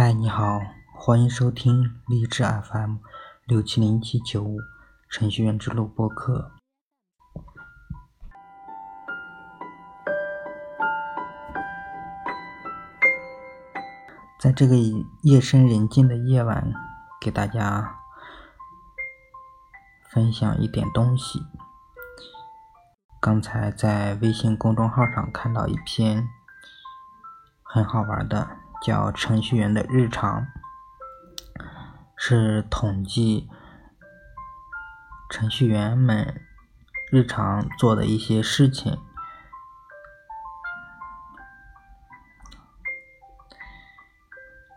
嗨，你好，欢迎收听励志 FM 六七零七九五程序员之路播客。在这个夜深人静的夜晚，给大家分享一点东西。刚才在微信公众号上看到一篇很好玩的。叫程序员的日常，是统计程序员们日常做的一些事情。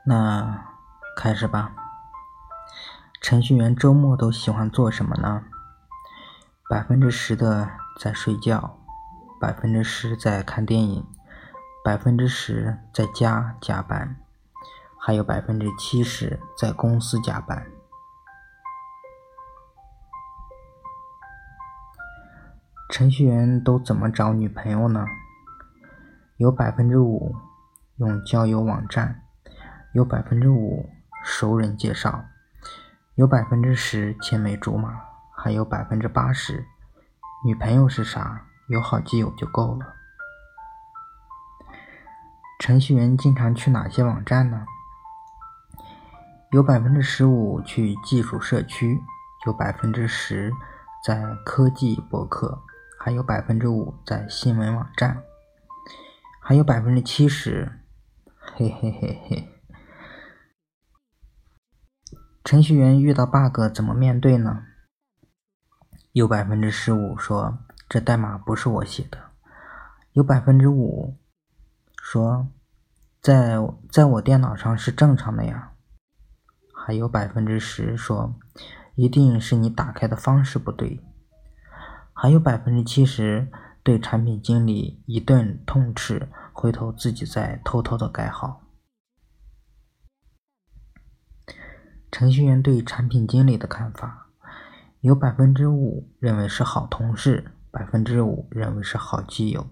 那开始吧。程序员周末都喜欢做什么呢？百分之十的在睡觉，百分之十在看电影。百分之十在家加班，还有百分之七十在公司加班。程序员都怎么找女朋友呢？有百分之五用交友网站，有百分之五熟人介绍，有百分之十青梅竹马，还有百分之八十女朋友是啥？有好基友就够了。程序员经常去哪些网站呢？有百分之十五去技术社区，有百分之十在科技博客，还有百分之五在新闻网站，还有百分之七十，嘿嘿嘿嘿。程序员遇到 bug 怎么面对呢？有百分之十五说这代码不是我写的，有百分之五。说，在在我电脑上是正常的呀。还有百分之十说，一定是你打开的方式不对。还有百分之七十对产品经理一顿痛斥，回头自己再偷偷的改好。程序员对产品经理的看法，有百分之五认为是好同事，百分之五认为是好基友，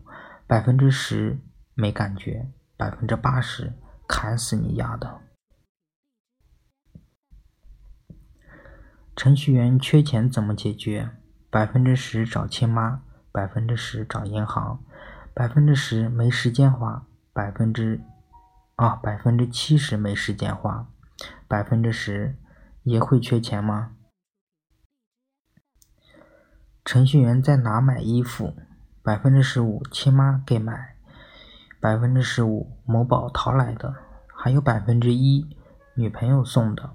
百分之十。没感觉，百分之八十砍死你丫的！程序员缺钱怎么解决？百分之十找亲妈，百分之十找银行，百分之十没时间花，百分之啊百分之七十没时间花，百分之十也会缺钱吗？程序员在哪买衣服？百分之十五亲妈给买。百分之十五某宝淘来的，还有百分之一女朋友送的，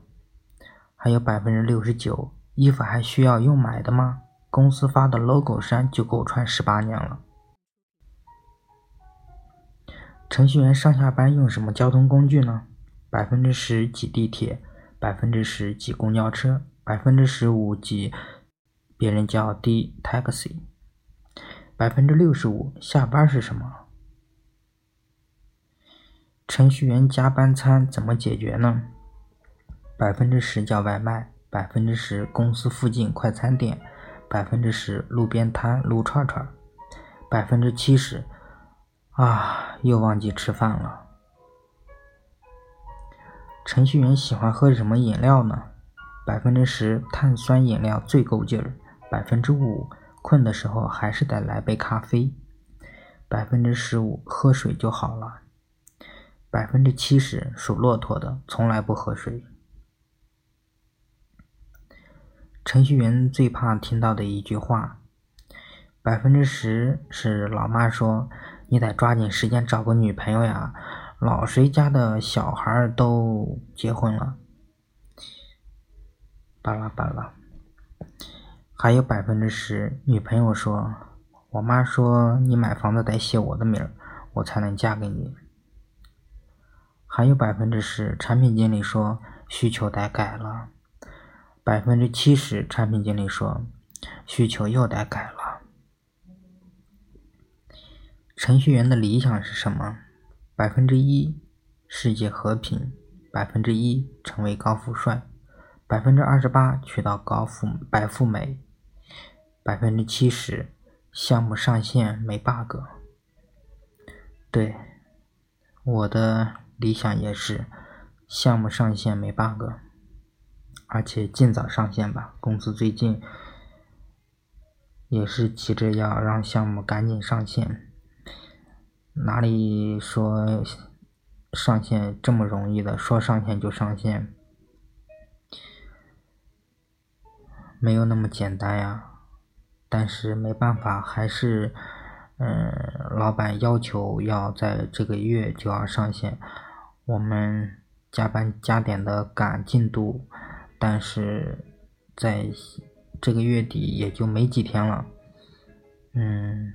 还有百分之六十九衣服还需要用买的吗？公司发的 logo 衫就够穿十八年了。程序员上下班用什么交通工具呢？百分之十挤地铁，百分之十挤公交车，百分之十五挤别人叫的 taxi，百分之六十五下班是什么？程序员加班餐怎么解决呢？百分之十叫外卖，百分之十公司附近快餐店，百分之十路边摊撸串串，百分之七十啊，又忘记吃饭了。程序员喜欢喝什么饮料呢？百分之十碳酸饮料最够劲儿，百分之五困的时候还是得来杯咖啡，百分之十五喝水就好了。百分之七十属骆驼的，从来不喝水。程序员最怕听到的一句话，百分之十是老妈说：“你得抓紧时间找个女朋友呀，老谁家的小孩都结婚了。”巴拉巴拉。还有百分之十，女朋友说：“我妈说你买房子得写我的名儿，我才能嫁给你。”还有百分之十，产品经理说需求得改了；百分之七十，产品经理说需求又得改了。程序员的理想是什么？百分之一，世界和平；百分之一，成为高富帅；百分之二十八，娶到高富白富美；百分之七十，项目上线没 bug。对，我的。理想也是项目上线没 bug，而且尽早上线吧。公司最近也是急着要让项目赶紧上线，哪里说上线这么容易的？说上线就上线，没有那么简单呀。但是没办法，还是嗯，老板要求要在这个月就要上线，我们。加班加点的赶进度，但是在这个月底也就没几天了。嗯，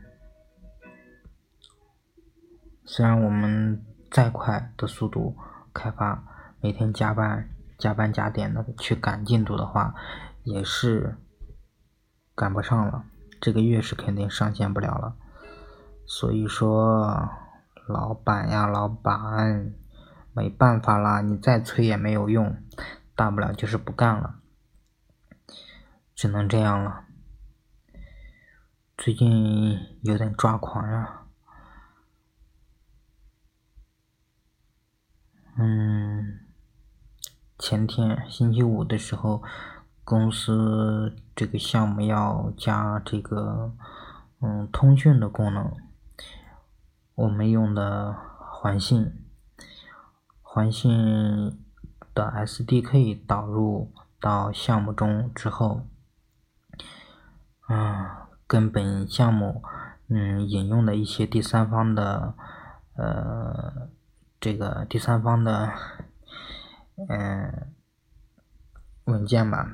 虽然我们再快的速度开发，每天加班加班加点的去赶进度的话，也是赶不上了。这个月是肯定上线不了了。所以说，老板呀，老板。没办法啦，你再催也没有用，大不了就是不干了，只能这样了。最近有点抓狂呀。嗯，前天星期五的时候，公司这个项目要加这个嗯通讯的功能，我们用的环信。环信的 SDK 导入到项目中之后，啊，跟本项目嗯引用的一些第三方的呃这个第三方的嗯文件吧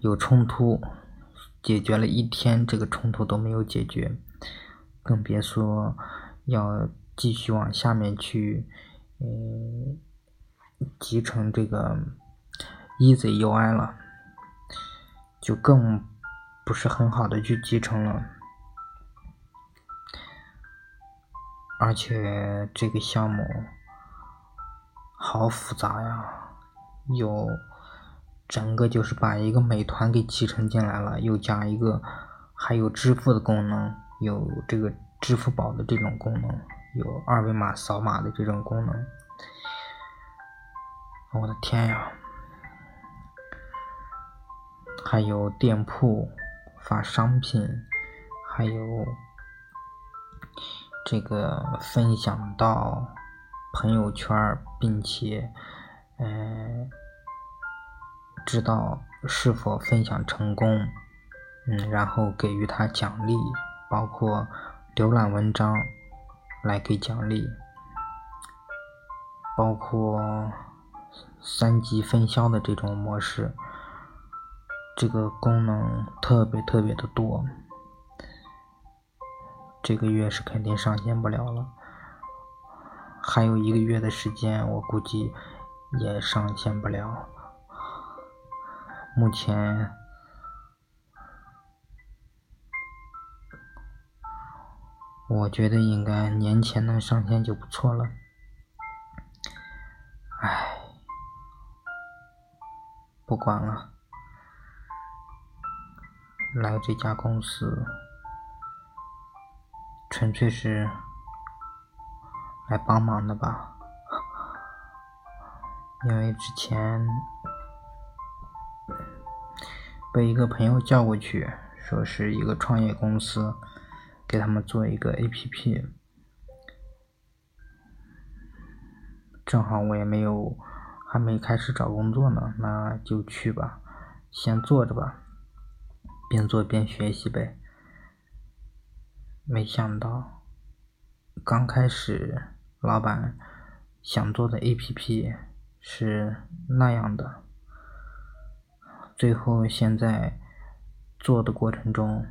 有冲突，解决了一天这个冲突都没有解决，更别说要继续往下面去。嗯，集成这个 Easy UI 了，就更不是很好的去集成了，而且这个项目好复杂呀，有整个就是把一个美团给集成进来了，又加一个还有支付的功能，有这个支付宝的这种功能。有二维码扫码的这种功能，我的天呀！还有店铺发商品，还有这个分享到朋友圈，并且，嗯，知道是否分享成功，嗯，然后给予他奖励，包括浏览文章。来给奖励，包括三级分销的这种模式，这个功能特别特别的多，这个月是肯定上线不了了，还有一个月的时间，我估计也上线不了，目前。我觉得应该年前能上线就不错了。唉，不管了，来这家公司纯粹是来帮忙的吧，因为之前被一个朋友叫过去，说是一个创业公司。给他们做一个 APP，正好我也没有，还没开始找工作呢，那就去吧，先做着吧，边做边学习呗。没想到，刚开始老板想做的 APP 是那样的，最后现在做的过程中。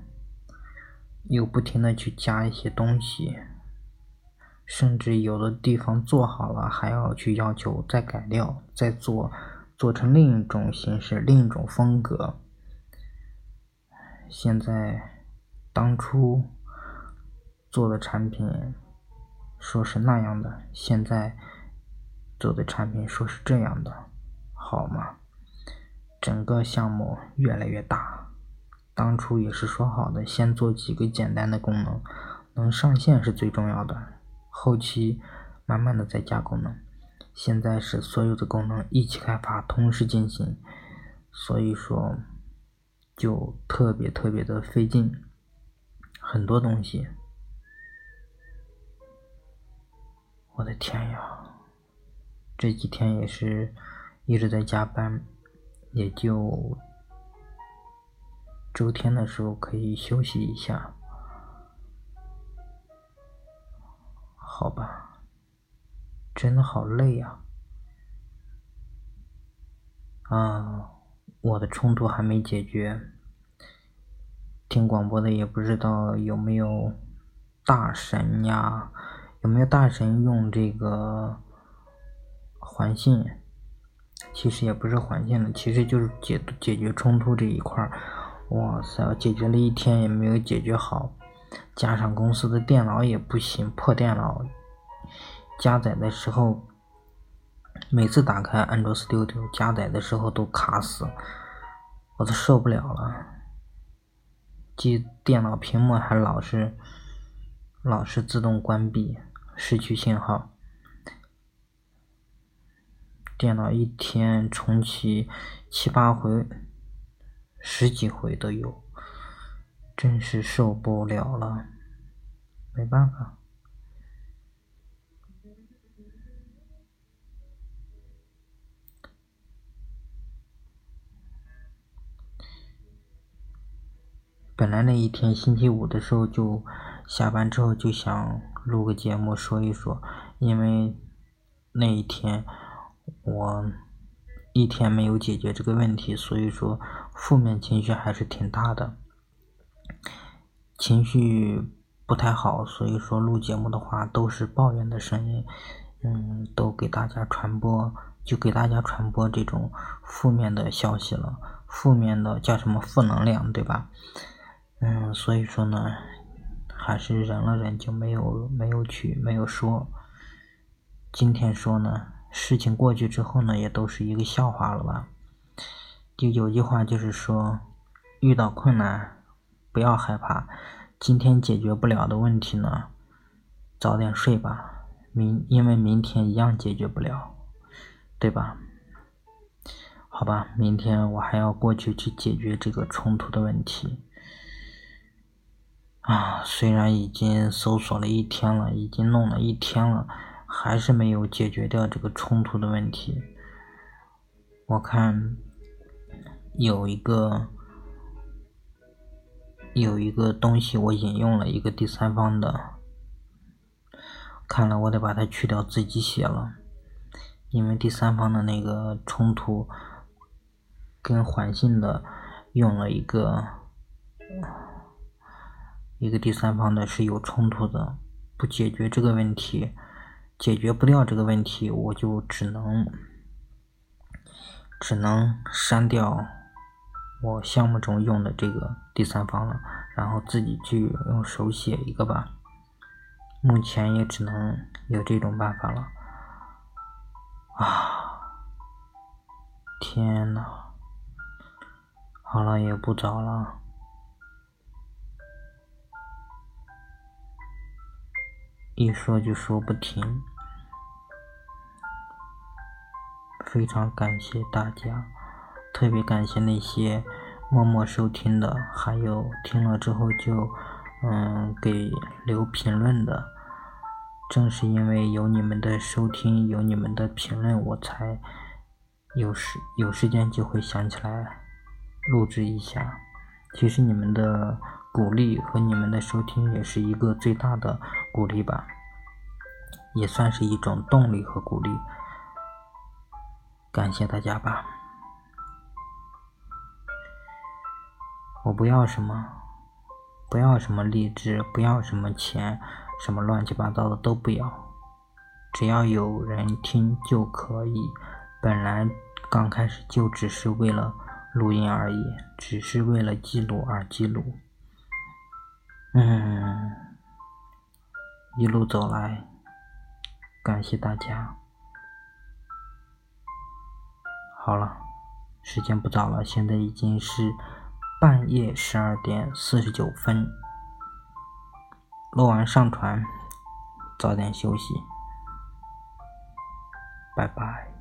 又不停的去加一些东西，甚至有的地方做好了，还要去要求再改掉，再做，做成另一种形式、另一种风格。现在，当初做的产品说是那样的，现在做的产品说是这样的，好吗？整个项目越来越大。当初也是说好的，先做几个简单的功能，能上线是最重要的，后期慢慢的再加功能。现在是所有的功能一起开发，同时进行，所以说就特别特别的费劲，很多东西，我的天呀！这几天也是一直在加班，也就周天的时候可以休息一下，好吧，真的好累呀！啊，我的冲突还没解决，听广播的也不知道有没有大神呀，有没有大神用这个。还信，其实也不是还信了，其实就是解解决冲突这一块儿。哇塞，解决了一天也没有解决好，加上公司的电脑也不行，破电脑，加载的时候，每次打开安卓 Studio 加载的时候都卡死，我都受不了了。机电脑屏幕还老是老是自动关闭，失去信号。电脑一天重启七八回、十几回都有，真是受不了了，没办法。本来那一天星期五的时候就下班之后就想录个节目说一说，因为那一天。我一天没有解决这个问题，所以说负面情绪还是挺大的，情绪不太好，所以说录节目的话都是抱怨的声音，嗯，都给大家传播，就给大家传播这种负面的消息了，负面的叫什么负能量，对吧？嗯，所以说呢，还是忍了忍，就没有没有去没有说，今天说呢。事情过去之后呢，也都是一个笑话了吧？就有句话就是说，遇到困难不要害怕，今天解决不了的问题呢，早点睡吧，明因为明天一样解决不了，对吧？好吧，明天我还要过去去解决这个冲突的问题。啊，虽然已经搜索了一天了，已经弄了一天了。还是没有解决掉这个冲突的问题。我看有一个有一个东西，我引用了一个第三方的，看来我得把它去掉，自己写了，因为第三方的那个冲突跟环信的用了一个一个第三方的是有冲突的，不解决这个问题。解决不掉这个问题，我就只能只能删掉我项目中用的这个第三方了，然后自己去用手写一个吧。目前也只能有这种办法了。啊！天呐！好了，也不早了。一说就说不停，非常感谢大家，特别感谢那些默默收听的，还有听了之后就嗯给留评论的。正是因为有你们的收听，有你们的评论，我才有时有时间就会想起来录制一下。其实你们的。鼓励和你们的收听也是一个最大的鼓励吧，也算是一种动力和鼓励。感谢大家吧。我不要什么，不要什么励志，不要什么钱，什么乱七八糟的都不要，只要有人听就可以。本来刚开始就只是为了录音而已，只是为了记录而记录。嗯，一路走来，感谢大家。好了，时间不早了，现在已经是半夜十二点四十九分。录完上传，早点休息。拜拜。